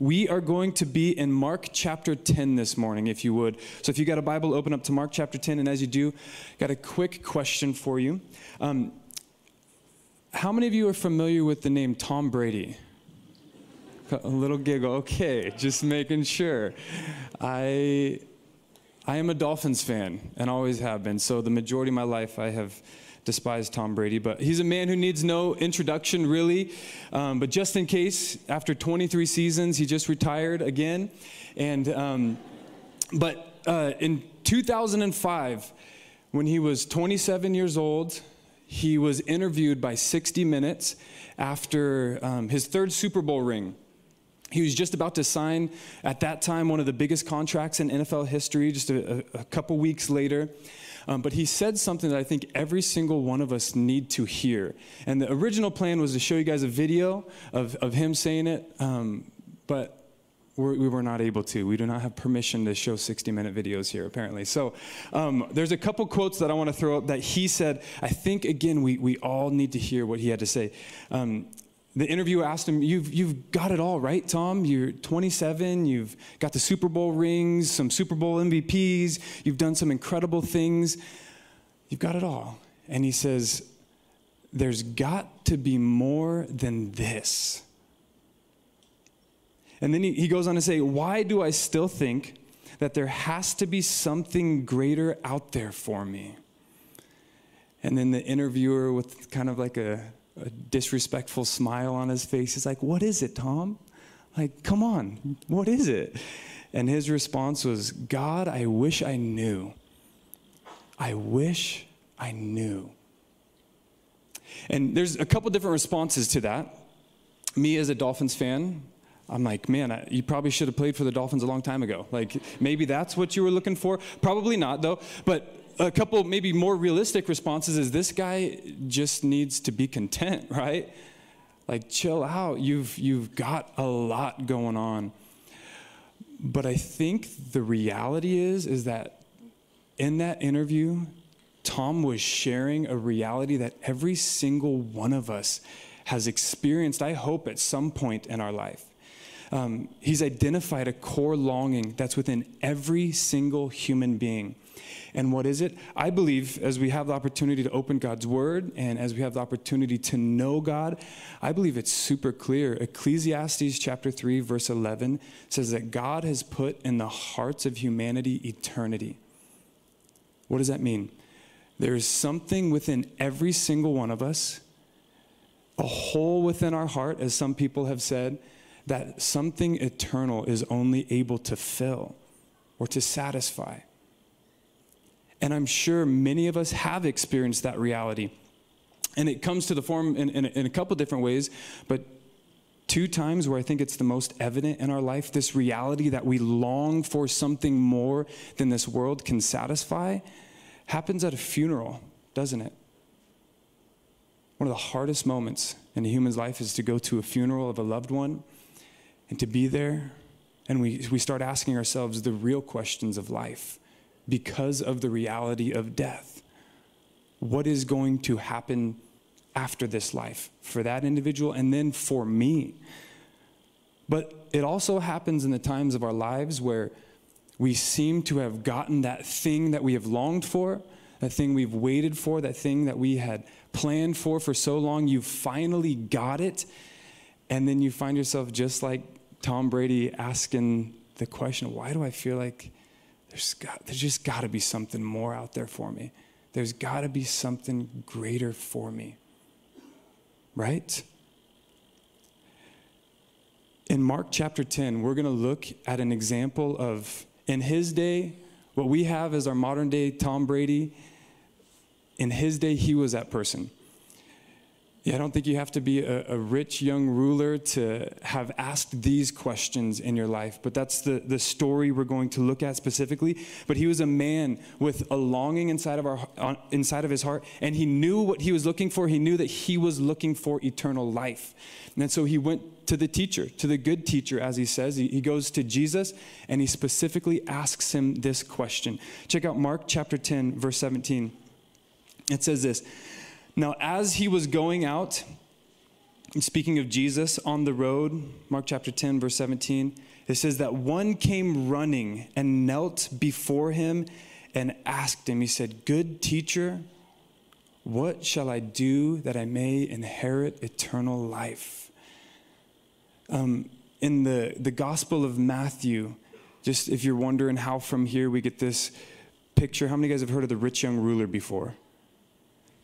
We are going to be in Mark chapter 10 this morning, if you would. So, if you got a Bible, open up to Mark chapter 10. And as you do, got a quick question for you. Um, how many of you are familiar with the name Tom Brady? A little giggle. Okay, just making sure. I, I am a Dolphins fan and always have been. So, the majority of my life, I have despise Tom Brady, but he's a man who needs no introduction, really. Um, but just in case, after 23 seasons, he just retired again. And, um, but uh, in 2005, when he was 27 years old, he was interviewed by 60 Minutes after um, his third Super Bowl ring. He was just about to sign, at that time, one of the biggest contracts in NFL history, just a, a couple weeks later. Um, but he said something that I think every single one of us need to hear. And the original plan was to show you guys a video of, of him saying it, um, but we're, we were not able to. We do not have permission to show 60 minute videos here, apparently. So um, there's a couple quotes that I want to throw up that he said. I think, again, we, we all need to hear what he had to say. Um, the interviewer asked him, you've, you've got it all, right, Tom? You're 27, you've got the Super Bowl rings, some Super Bowl MVPs, you've done some incredible things. You've got it all. And he says, There's got to be more than this. And then he, he goes on to say, Why do I still think that there has to be something greater out there for me? And then the interviewer, with kind of like a a disrespectful smile on his face. He's like, What is it, Tom? Like, come on, what is it? And his response was, God, I wish I knew. I wish I knew. And there's a couple different responses to that. Me as a Dolphins fan, I'm like, man, I, you probably should have played for the Dolphins a long time ago. Like, maybe that's what you were looking for. Probably not, though. But a couple maybe more realistic responses is this guy just needs to be content, right? Like chill out. You've you've got a lot going on. But I think the reality is is that in that interview, Tom was sharing a reality that every single one of us has experienced, I hope, at some point in our life. Um, he's identified a core longing that's within every single human being. And what is it? I believe as we have the opportunity to open God's word and as we have the opportunity to know God, I believe it's super clear. Ecclesiastes chapter 3 verse 11 says that God has put in the hearts of humanity eternity. What does that mean? There is something within every single one of us, a hole within our heart, as some people have said, that something eternal is only able to fill or to satisfy. And I'm sure many of us have experienced that reality. And it comes to the form in, in, in a couple different ways, but two times where I think it's the most evident in our life this reality that we long for something more than this world can satisfy happens at a funeral, doesn't it? One of the hardest moments in a human's life is to go to a funeral of a loved one and to be there. And we, we start asking ourselves the real questions of life because of the reality of death. What is going to happen after this life for that individual and then for me? But it also happens in the times of our lives where we seem to have gotten that thing that we have longed for, that thing we've waited for, that thing that we had planned for for so long. You finally got it. And then you find yourself just like Tom Brady asking the question, why do I feel like there's, got, there's just got to be something more out there for me. There's got to be something greater for me. Right? In Mark chapter 10, we're going to look at an example of, in his day, what we have is our modern day Tom Brady. In his day, he was that person. Yeah, I don't think you have to be a, a, rich young ruler to have asked these questions in your life, but that's the, the story we're going to look at specifically. But he was a man with a longing inside of, our, inside of his heart, and he knew what he was looking for. He knew that he was looking for eternal life. And so he went to the teacher, to the good teacher, as he says. He, he goes to Jesus, and he specifically asks him this question. Check out Mark chapter 10, verse 17. It says this. Now, as he was going out, speaking of Jesus on the road, Mark chapter 10, verse 17, it says that one came running and knelt before him and asked him, He said, Good teacher, what shall I do that I may inherit eternal life? Um, in the, the Gospel of Matthew, just if you're wondering how from here we get this picture, how many guys have heard of the rich young ruler before?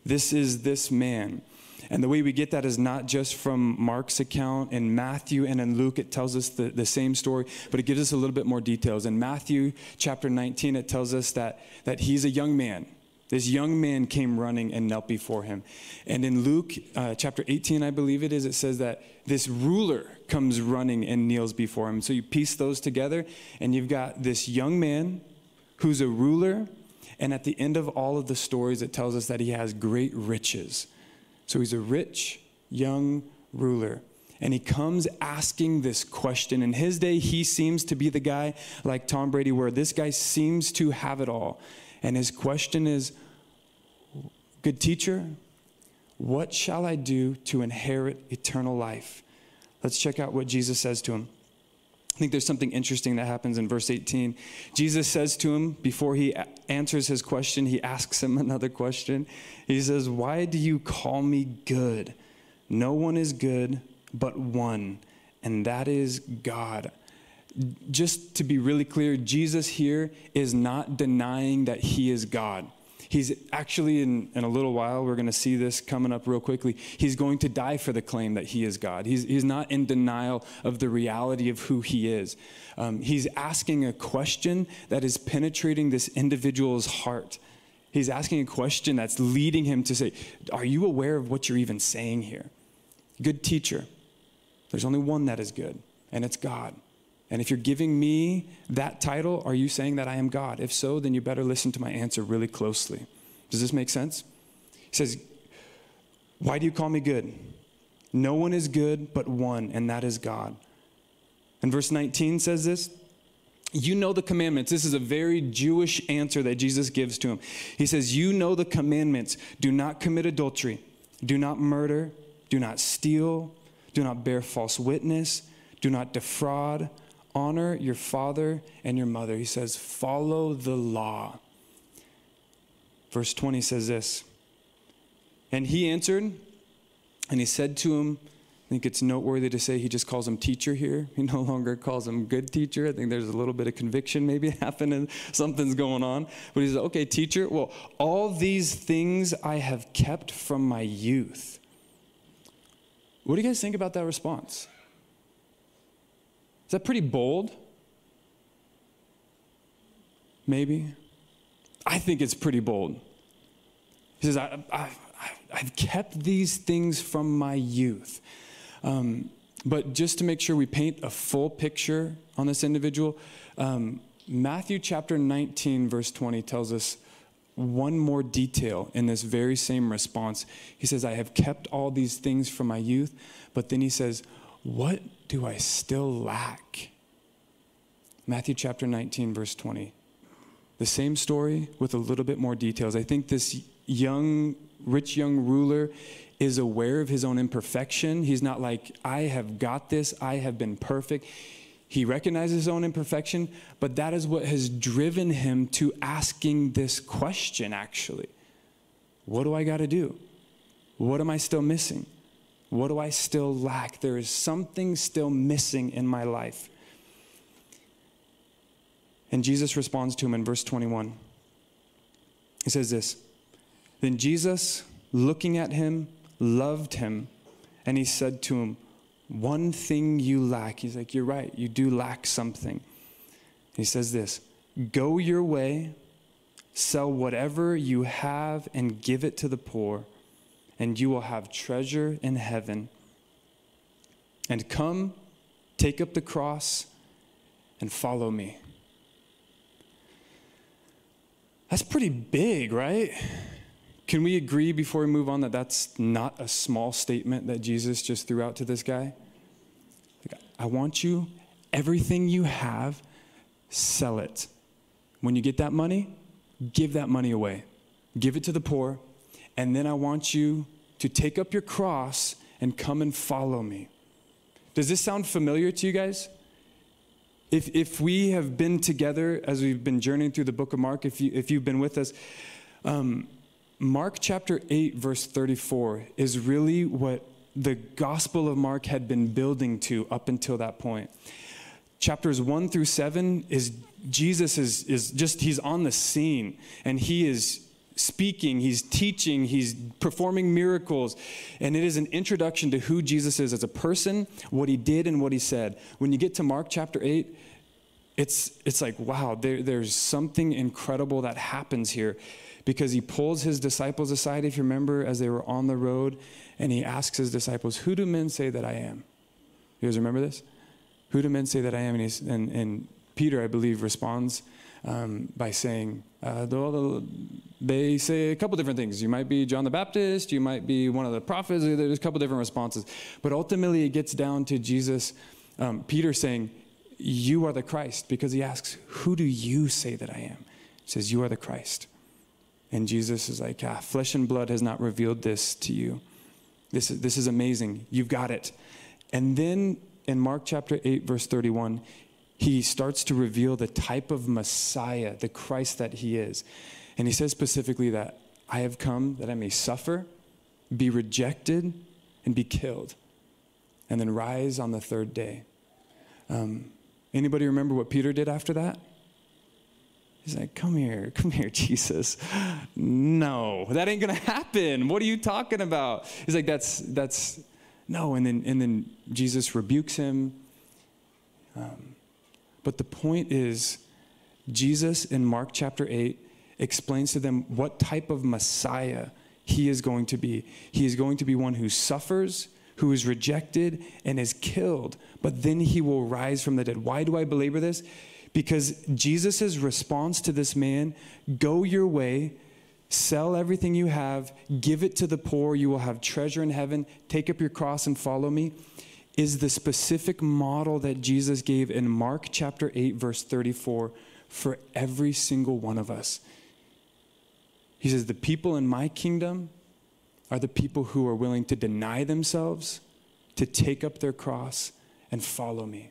This is this man. And the way we get that is not just from Mark's account. In Matthew and in Luke, it tells us the, the same story, but it gives us a little bit more details. In Matthew chapter 19, it tells us that, that he's a young man. This young man came running and knelt before him. And in Luke uh, chapter 18, I believe it is, it says that this ruler comes running and kneels before him. So you piece those together, and you've got this young man who's a ruler. And at the end of all of the stories, it tells us that he has great riches. So he's a rich, young ruler. And he comes asking this question. In his day, he seems to be the guy like Tom Brady, where this guy seems to have it all. And his question is Good teacher, what shall I do to inherit eternal life? Let's check out what Jesus says to him. I think there's something interesting that happens in verse 18. Jesus says to him, before he answers his question, he asks him another question. He says, Why do you call me good? No one is good but one, and that is God. Just to be really clear, Jesus here is not denying that he is God. He's actually, in, in a little while, we're going to see this coming up real quickly. He's going to die for the claim that he is God. He's, he's not in denial of the reality of who he is. Um, he's asking a question that is penetrating this individual's heart. He's asking a question that's leading him to say, Are you aware of what you're even saying here? Good teacher. There's only one that is good, and it's God. And if you're giving me that title, are you saying that I am God? If so, then you better listen to my answer really closely. Does this make sense? He says, Why do you call me good? No one is good but one, and that is God. And verse 19 says this You know the commandments. This is a very Jewish answer that Jesus gives to him. He says, You know the commandments. Do not commit adultery, do not murder, do not steal, do not bear false witness, do not defraud honor your father and your mother. He says, follow the law. Verse 20 says this And he answered, and he said to him, I think it's noteworthy to say he just calls him teacher here. He no longer calls him good teacher. I think there's a little bit of conviction maybe happening. Something's going on. But he says, okay, teacher, well, all these things I have kept from my youth. What do you guys think about that response? Is that pretty bold? Maybe. I think it's pretty bold. He says, I, have kept these things from my youth. Um, but just to make sure we paint a full picture on this individual, um, Matthew chapter 19, verse 20 tells us one more detail in this very same response. He says, I have kept all these things from my youth. But then he says, What do I still lack? Matthew chapter 19, verse 20. The same story with a little bit more details. I think this young, rich young ruler is aware of his own imperfection. He's not like, I have got this, I have been perfect. He recognizes his own imperfection, but that is what has driven him to asking this question, actually. What do I got to do? What am I still missing? What do I still lack? There is something still missing in my life. And Jesus responds to him in verse 21. He says this Then Jesus, looking at him, loved him, and he said to him, One thing you lack. He's like, You're right, you do lack something. He says this Go your way, sell whatever you have, and give it to the poor and you will have treasure in heaven. And come, take up the cross, and follow me. That's pretty big, right? Can we agree before we move on that that's not a small statement that Jesus just threw out to this guy? I want you, everything you have, sell it. When you get that money, give that money away. Give it to the poor, and then I want you to take up your cross and come and follow me. Does this sound familiar to you guys? If, if we have been together as we've been journeying through the book of Mark, if, you, if you've been with us, um, Mark chapter 8, verse 34 is really what the Gospel of Mark had been building to up until that point. Chapters 1 through 7 is Jesus is, is just, he's on the scene and he is speaking, he's teaching, he's performing miracles. And it is an introduction to who Jesus is as a person, what he did, and what he said. When you get to Mark chapter 8, it's, it's like, wow, there, there's something incredible that happens here because he pulls his disciples aside, if you remember, as they were on the road, and he asks his disciples, Who do men say that I am? You guys remember this? Who do men say that I am? And, and, and Peter, I believe, responds um, by saying, uh, they say a couple different things. You might be John the Baptist, you might be one of the prophets, there's a couple different responses. But ultimately, it gets down to Jesus, um, Peter saying, You are the Christ, because he asks, Who do you say that I am? He says, You are the Christ. And Jesus is like, ah, Flesh and blood has not revealed this to you. This is, this is amazing. You've got it. And then in Mark chapter 8, verse 31, he starts to reveal the type of Messiah, the Christ that he is. And he says specifically that I have come that I may suffer, be rejected, and be killed, and then rise on the third day. Um, anybody remember what Peter did after that? He's like, Come here, come here, Jesus. No, that ain't gonna happen. What are you talking about? He's like, That's, that's, no. And then, and then Jesus rebukes him. Um, but the point is, Jesus in Mark chapter 8 explains to them what type of Messiah he is going to be. He is going to be one who suffers, who is rejected, and is killed, but then he will rise from the dead. Why do I belabor this? Because Jesus' response to this man go your way, sell everything you have, give it to the poor, you will have treasure in heaven, take up your cross and follow me is the specific model that Jesus gave in Mark chapter 8, verse 34 for every single one of us. He says, The people in my kingdom are the people who are willing to deny themselves, to take up their cross, and follow me.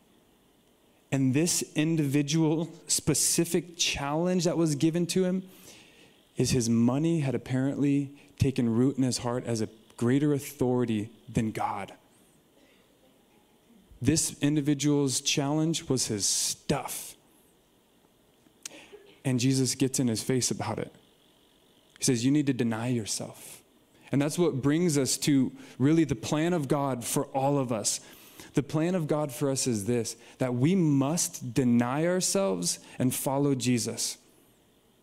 And this individual specific challenge that was given to him is his money had apparently taken root in his heart as a greater authority than God. This individual's challenge was his stuff. And Jesus gets in his face about it. He says, You need to deny yourself. And that's what brings us to really the plan of God for all of us. The plan of God for us is this that we must deny ourselves and follow Jesus.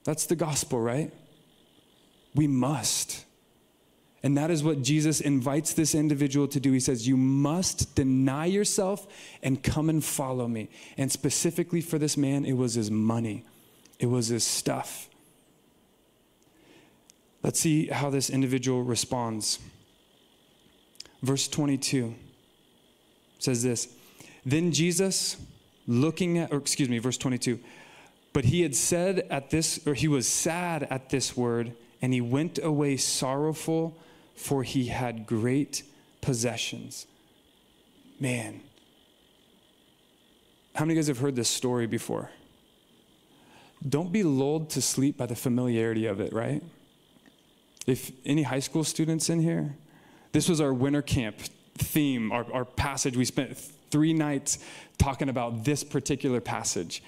That's the gospel, right? We must. And that is what Jesus invites this individual to do. He says, You must deny yourself and come and follow me. And specifically for this man, it was his money, it was his stuff. Let's see how this individual responds. Verse 22 says this Then Jesus, looking at, or excuse me, verse 22, but he had said at this, or he was sad at this word, and he went away sorrowful for he had great possessions. Man. How many of you guys have heard this story before? Don't be lulled to sleep by the familiarity of it, right? If any high school students in here, this was our winter camp theme, our, our passage. We spent three nights talking about this particular passage.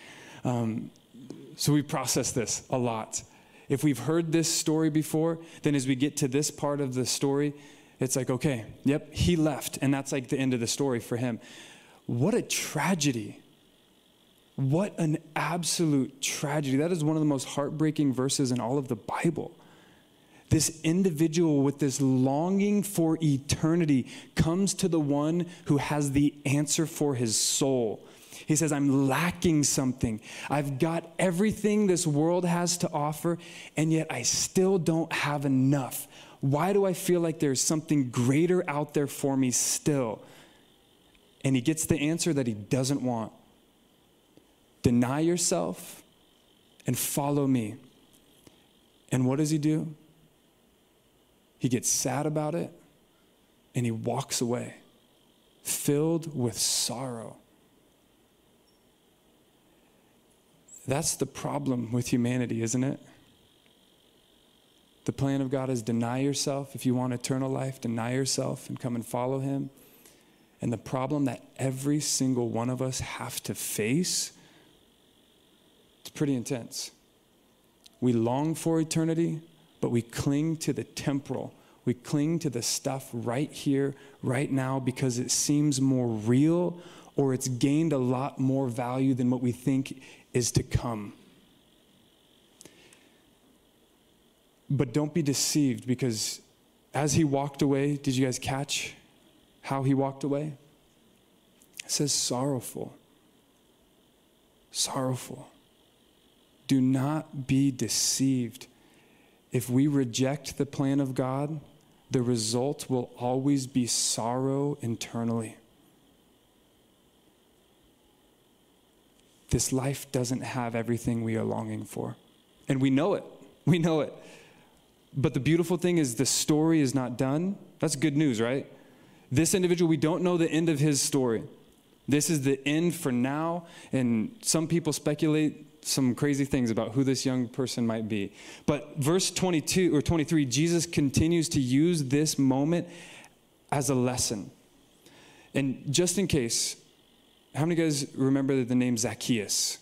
Um, so we processed this a lot. If we've heard this story before, then as we get to this part of the story, it's like, okay, yep, he left. And that's like the end of the story for him. What a tragedy. What an absolute tragedy. That is one of the most heartbreaking verses in all of the Bible. This individual with this longing for eternity comes to the one who has the answer for his soul. He says, I'm lacking something. I've got everything this world has to offer, and yet I still don't have enough. Why do I feel like there's something greater out there for me still? And he gets the answer that he doesn't want deny yourself and follow me. And what does he do? He gets sad about it and he walks away, filled with sorrow. That's the problem with humanity, isn't it? The plan of God is deny yourself. If you want eternal life, deny yourself and come and follow him. And the problem that every single one of us have to face, it's pretty intense. We long for eternity, but we cling to the temporal. We cling to the stuff right here, right now, because it seems more real or it's gained a lot more value than what we think is to come. But don't be deceived because as he walked away, did you guys catch how he walked away? It says sorrowful. Sorrowful. Do not be deceived. If we reject the plan of God, the result will always be sorrow internally. This life doesn't have everything we are longing for. And we know it. We know it. But the beautiful thing is, the story is not done. That's good news, right? This individual, we don't know the end of his story. This is the end for now. And some people speculate some crazy things about who this young person might be. But verse 22 or 23, Jesus continues to use this moment as a lesson. And just in case, how many guys remember the name Zacchaeus?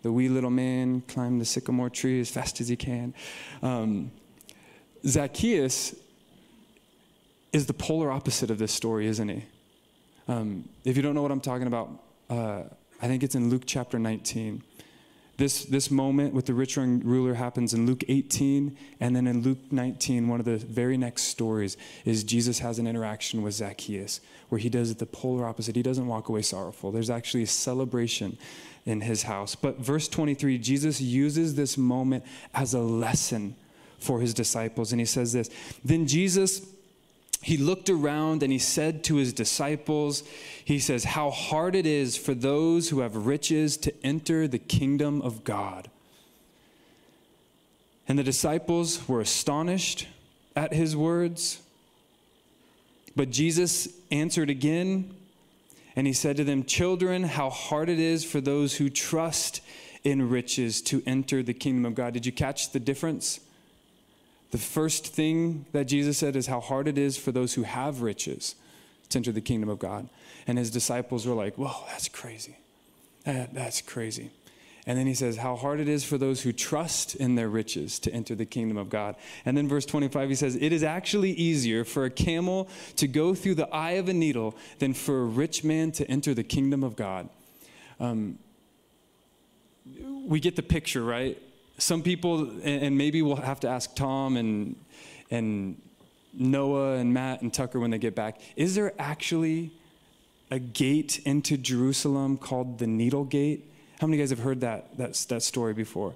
The wee little man climbed the sycamore tree as fast as he can. Um, Zacchaeus is the polar opposite of this story, isn't he? Um, if you don't know what I'm talking about, uh, I think it's in Luke chapter 19. This, this moment with the rich young ruler happens in Luke 18, and then in Luke 19, one of the very next stories is Jesus has an interaction with Zacchaeus, where he does the polar opposite. He doesn't walk away sorrowful. There's actually a celebration in his house. But verse 23, Jesus uses this moment as a lesson for his disciples, and he says this Then Jesus he looked around and he said to his disciples, He says, How hard it is for those who have riches to enter the kingdom of God. And the disciples were astonished at his words. But Jesus answered again, and he said to them, Children, how hard it is for those who trust in riches to enter the kingdom of God. Did you catch the difference? The first thing that Jesus said is how hard it is for those who have riches to enter the kingdom of God. And his disciples were like, Whoa, that's crazy. That, that's crazy. And then he says, How hard it is for those who trust in their riches to enter the kingdom of God. And then verse 25, he says, It is actually easier for a camel to go through the eye of a needle than for a rich man to enter the kingdom of God. Um, we get the picture, right? Some people, and maybe we'll have to ask Tom and, and Noah and Matt and Tucker when they get back, is there actually a gate into Jerusalem called the Needle Gate? How many of you guys have heard that, that, that story before?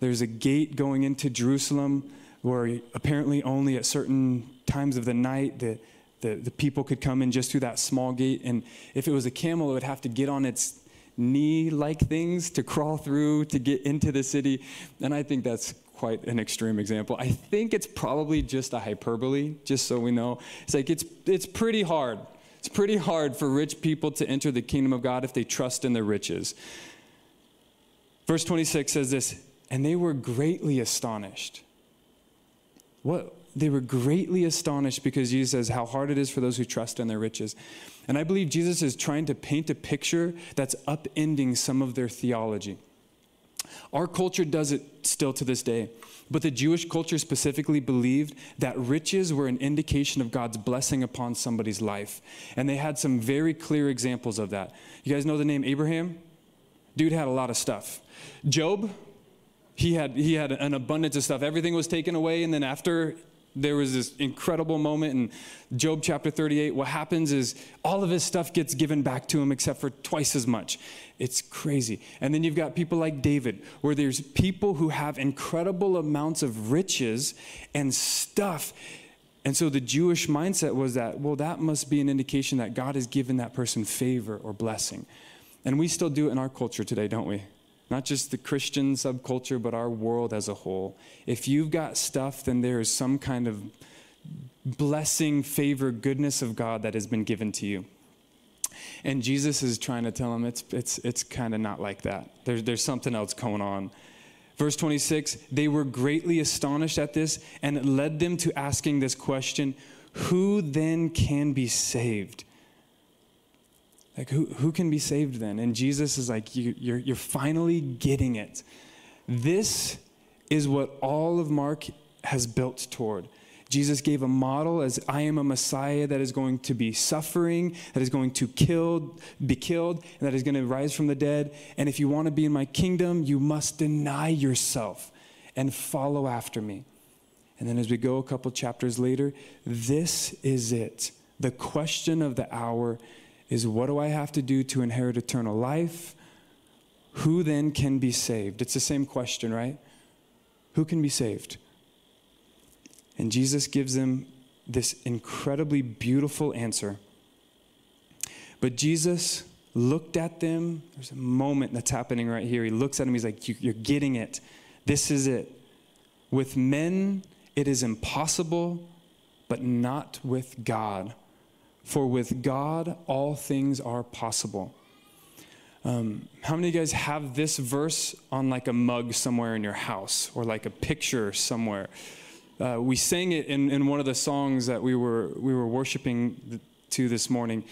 There's a gate going into Jerusalem where apparently only at certain times of the night the, the, the people could come in just through that small gate. And if it was a camel, it would have to get on its knee like things to crawl through to get into the city. And I think that's quite an extreme example. I think it's probably just a hyperbole, just so we know. It's like it's, it's pretty hard. It's pretty hard for rich people to enter the kingdom of God if they trust in their riches. Verse 26 says this, and they were greatly astonished. What? They were greatly astonished because Jesus says how hard it is for those who trust in their riches. And I believe Jesus is trying to paint a picture that's upending some of their theology. Our culture does it still to this day, but the Jewish culture specifically believed that riches were an indication of God's blessing upon somebody's life. And they had some very clear examples of that. You guys know the name Abraham? Dude had a lot of stuff. Job, he had, he had an abundance of stuff. Everything was taken away, and then after there was this incredible moment in Job chapter 38. What happens is all of his stuff gets given back to him except for twice as much. It's crazy. And then you've got people like David, where there's people who have incredible amounts of riches and stuff. And so the Jewish mindset was that, well, that must be an indication that God has given that person favor or blessing. And we still do it in our culture today, don't we? Not just the Christian subculture, but our world as a whole. If you've got stuff, then there is some kind of blessing, favor, goodness of God that has been given to you. And Jesus is trying to tell him it's, it's, it's kind of not like that. There's, there's something else going on. Verse 26 they were greatly astonished at this, and it led them to asking this question Who then can be saved? Like, who, who can be saved then? And Jesus is like, you, you're, you're finally getting it. This is what all of Mark has built toward. Jesus gave a model as I am a Messiah that is going to be suffering, that is going to killed, be killed, and that is going to rise from the dead. And if you want to be in my kingdom, you must deny yourself and follow after me. And then as we go a couple chapters later, this is it. The question of the hour is what do I have to do to inherit eternal life? Who then can be saved? It's the same question, right? Who can be saved? And Jesus gives them this incredibly beautiful answer. But Jesus looked at them. There's a moment that's happening right here. He looks at him. He's like, You're getting it. This is it. With men, it is impossible, but not with God. For with God, all things are possible. Um, how many of you guys have this verse on like a mug somewhere in your house or like a picture somewhere? Uh, we sang it in, in one of the songs that we were, we were worshiping to this morning.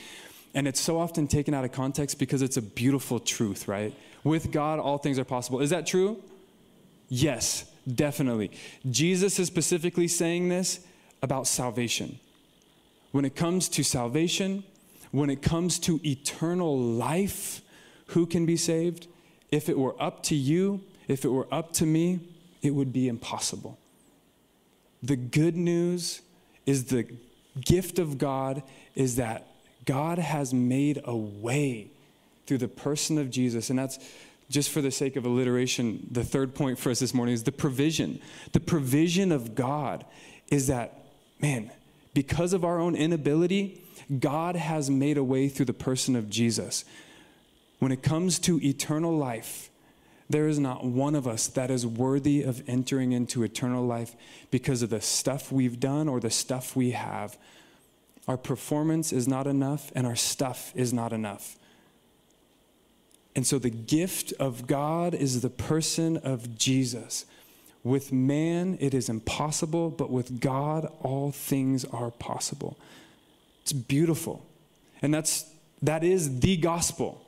And it's so often taken out of context because it's a beautiful truth, right? With God, all things are possible. Is that true? Yes, definitely. Jesus is specifically saying this about salvation. When it comes to salvation, when it comes to eternal life, who can be saved? If it were up to you, if it were up to me, it would be impossible. The good news is the gift of God is that God has made a way through the person of Jesus. And that's just for the sake of alliteration, the third point for us this morning is the provision. The provision of God is that, man, because of our own inability, God has made a way through the person of Jesus. When it comes to eternal life, there is not one of us that is worthy of entering into eternal life because of the stuff we've done or the stuff we have. Our performance is not enough, and our stuff is not enough. And so the gift of God is the person of Jesus. With man, it is impossible, but with God, all things are possible. It's beautiful. And that's, that is the gospel.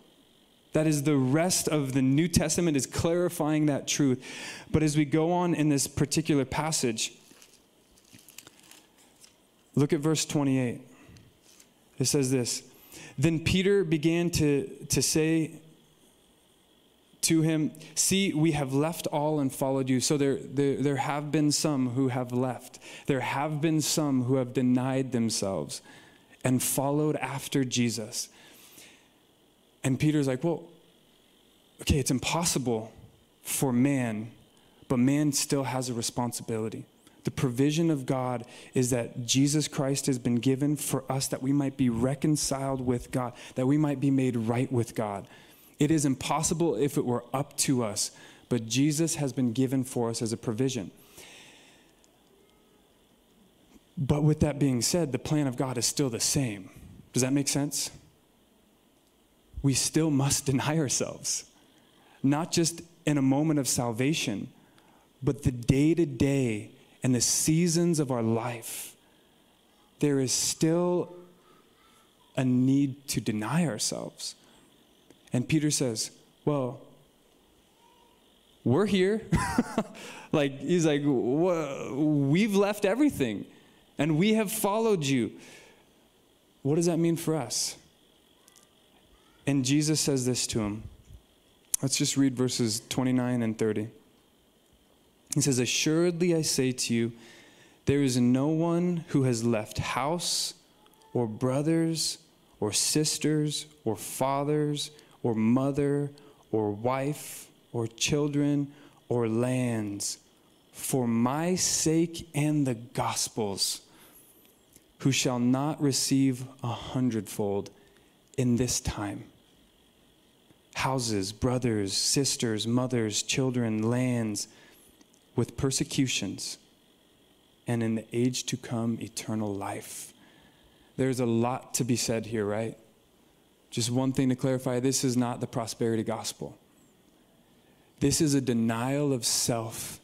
That is the rest of the New Testament is clarifying that truth. But as we go on in this particular passage, look at verse 28. It says this Then Peter began to, to say to him, See, we have left all and followed you. So there, there, there have been some who have left, there have been some who have denied themselves and followed after Jesus. And Peter's like, well, okay, it's impossible for man, but man still has a responsibility. The provision of God is that Jesus Christ has been given for us that we might be reconciled with God, that we might be made right with God. It is impossible if it were up to us, but Jesus has been given for us as a provision. But with that being said, the plan of God is still the same. Does that make sense? we still must deny ourselves, not just in a moment of salvation, but the day to day and the seasons of our life. There is still a need to deny ourselves. And Peter says, Well, we're here. like, he's like, We've left everything and we have followed you. What does that mean for us? And Jesus says this to him. Let's just read verses 29 and 30. He says, Assuredly I say to you, there is no one who has left house or brothers or sisters or fathers or mother or wife or children or lands for my sake and the gospel's who shall not receive a hundredfold in this time houses, brothers, sisters, mothers, children, lands with persecutions, and in the age to come, eternal life. There's a lot to be said here, right? Just one thing to clarify this is not the prosperity gospel. This is a denial of self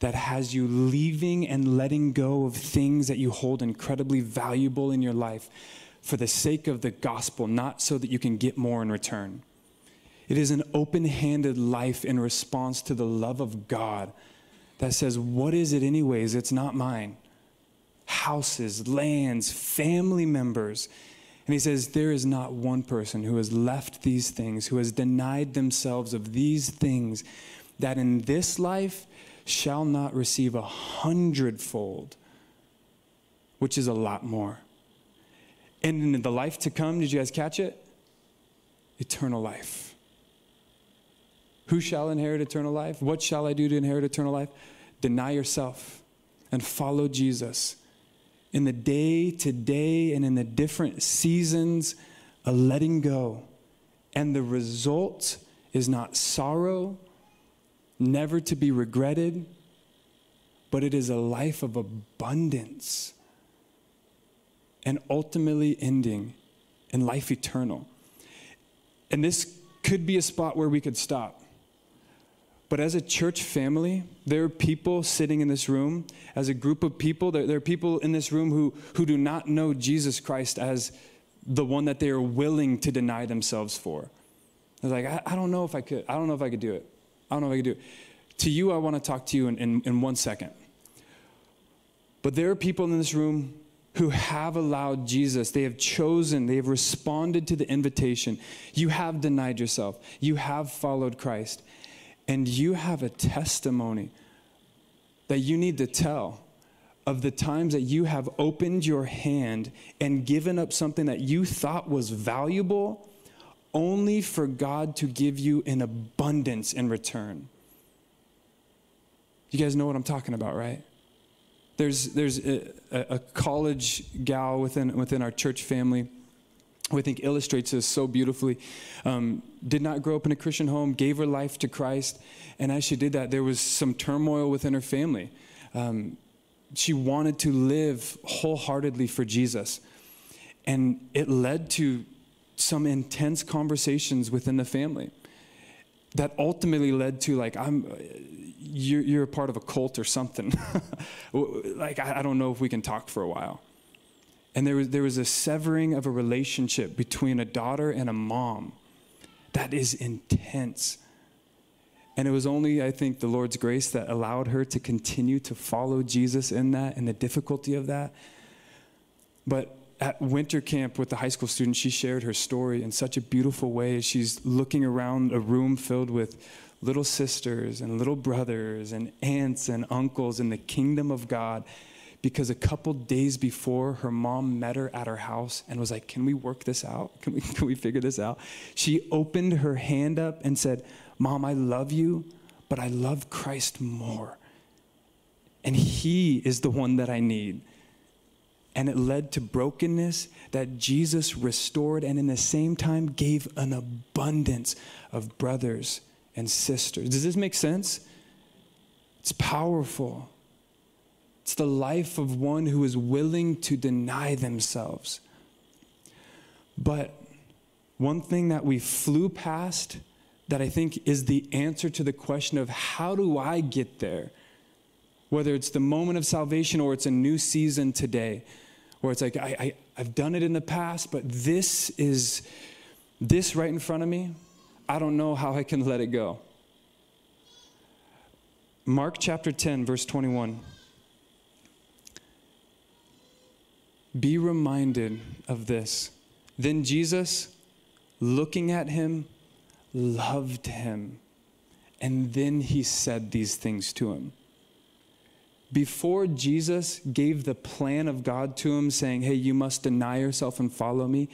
that has you leaving and letting go of things that you hold incredibly valuable in your life for the sake of the gospel, not so that you can get more in return. It is an open handed life in response to the love of God that says, What is it, anyways? It's not mine. Houses, lands, family members. And he says, There is not one person who has left these things, who has denied themselves of these things, that in this life shall not receive a hundredfold, which is a lot more. And in the life to come, did you guys catch it? Eternal life. Who shall inherit eternal life? What shall I do to inherit eternal life? Deny yourself and follow Jesus. In the day to day and in the different seasons, a letting go. And the result is not sorrow, never to be regretted, but it is a life of abundance and ultimately ending in life eternal. And this could be a spot where we could stop. But as a church family, there are people sitting in this room, as a group of people, there, there, are people in this room who, who do not know Jesus Christ as the one that they are willing to deny themselves for. They're like, I, I don't know if I could. I don't know if I could do it. I don't know if I could do it. To you, I want to talk to you in, in, in one second. But there are people in this room who have allowed Jesus, they have chosen, they have responded to the invitation. You have denied yourself, you have followed Christ and you have a testimony that you need to tell of the times that you have opened your hand and given up something that you thought was valuable only for God to give you an abundance in return. You guys know what I'm talking about, right? There's, there's a, a college gal within, within our church family who I think illustrates this so beautifully. Um, did not grow up in a Christian home, gave her life to Christ, and as she did that, there was some turmoil within her family. Um, she wanted to live wholeheartedly for Jesus, and it led to some intense conversations within the family that ultimately led to like i'm you're, you're a part of a cult or something like I, I don't know if we can talk for a while and there was, there was a severing of a relationship between a daughter and a mom that is intense. And it was only, I think, the Lord's grace that allowed her to continue to follow Jesus in that and the difficulty of that. But at winter camp with the high school students, she shared her story in such a beautiful way. She's looking around a room filled with little sisters and little brothers and aunts and uncles in the kingdom of God because a couple days before her mom met her at her house and was like, Can we work this out? Can we, can we figure this out? She opened her hand up and said, Mom, I love you, but I love Christ more. And He is the one that I need. And it led to brokenness that Jesus restored and in the same time gave an abundance of brothers and sisters. Does this make sense? It's powerful. It's the life of one who is willing to deny themselves. But one thing that we flew past that I think is the answer to the question of how do I get there? Whether it's the moment of salvation or it's a new season today, where it's like, I, I, I've done it in the past, but this is, this right in front of me, I don't know how I can let it go. Mark chapter 10, verse 21. Be reminded of this. Then Jesus, looking at him, loved him. And then he said these things to him. Before Jesus gave the plan of God to him, saying, Hey, you must deny yourself and follow me,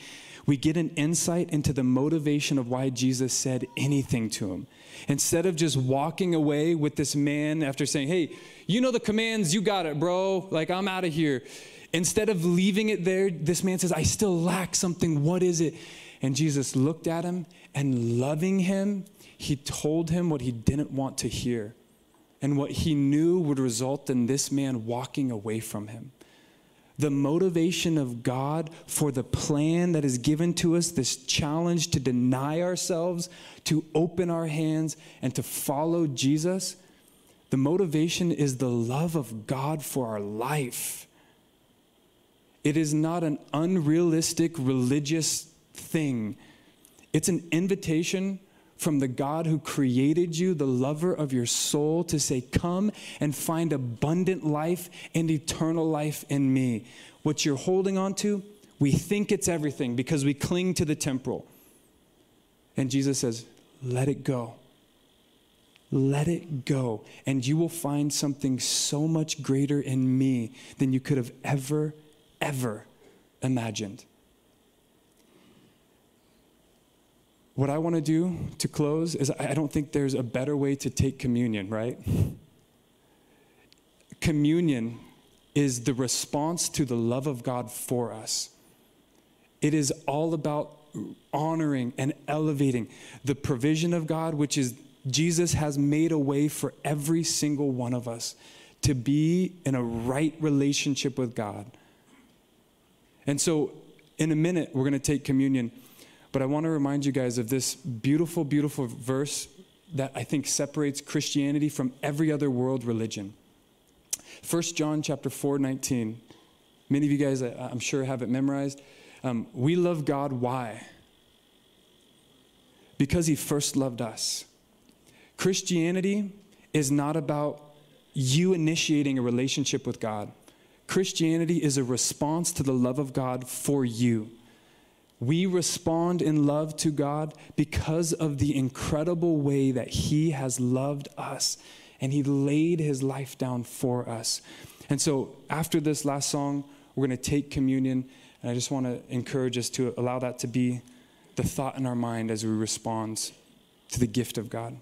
we get an insight into the motivation of why Jesus said anything to him. Instead of just walking away with this man after saying, Hey, you know the commands, you got it, bro. Like, I'm out of here. Instead of leaving it there, this man says, I still lack something. What is it? And Jesus looked at him and loving him, he told him what he didn't want to hear. and what he knew would result in this man walking away from him. The motivation of God for the plan that is given to us, this challenge to deny ourselves, to open our hands, and to follow Jesus, the motivation is the love of God for our life. It is not an unrealistic religious thing, it's an invitation from the God who created you, the lover of your soul, to say, Come and find abundant life and eternal life in me. What you're holding on to, we think it's everything because we cling to the temporal. And Jesus says, Let it go. Let it go. And you will find something so much greater in me than you could have ever, ever imagined. What I want to do to close is I don't think there's a better way to take communion, right? Communion is the response to the love of God for us. It is all about honoring and elevating the provision of God, which is Jesus has made a way for every single one of us to be in a right relationship with God. And so, in a minute, we're going to take communion. But I want to remind you guys of this beautiful, beautiful verse that I think separates Christianity from every other world religion. 1 John chapter 4, 19. Many of you guys, I'm sure, have it memorized. Um, we love God. Why? Because he first loved us. Christianity is not about you initiating a relationship with God. Christianity is a response to the love of God for you. We respond in love to God because of the incredible way that He has loved us and He laid His life down for us. And so, after this last song, we're going to take communion. And I just want to encourage us to allow that to be the thought in our mind as we respond to the gift of God.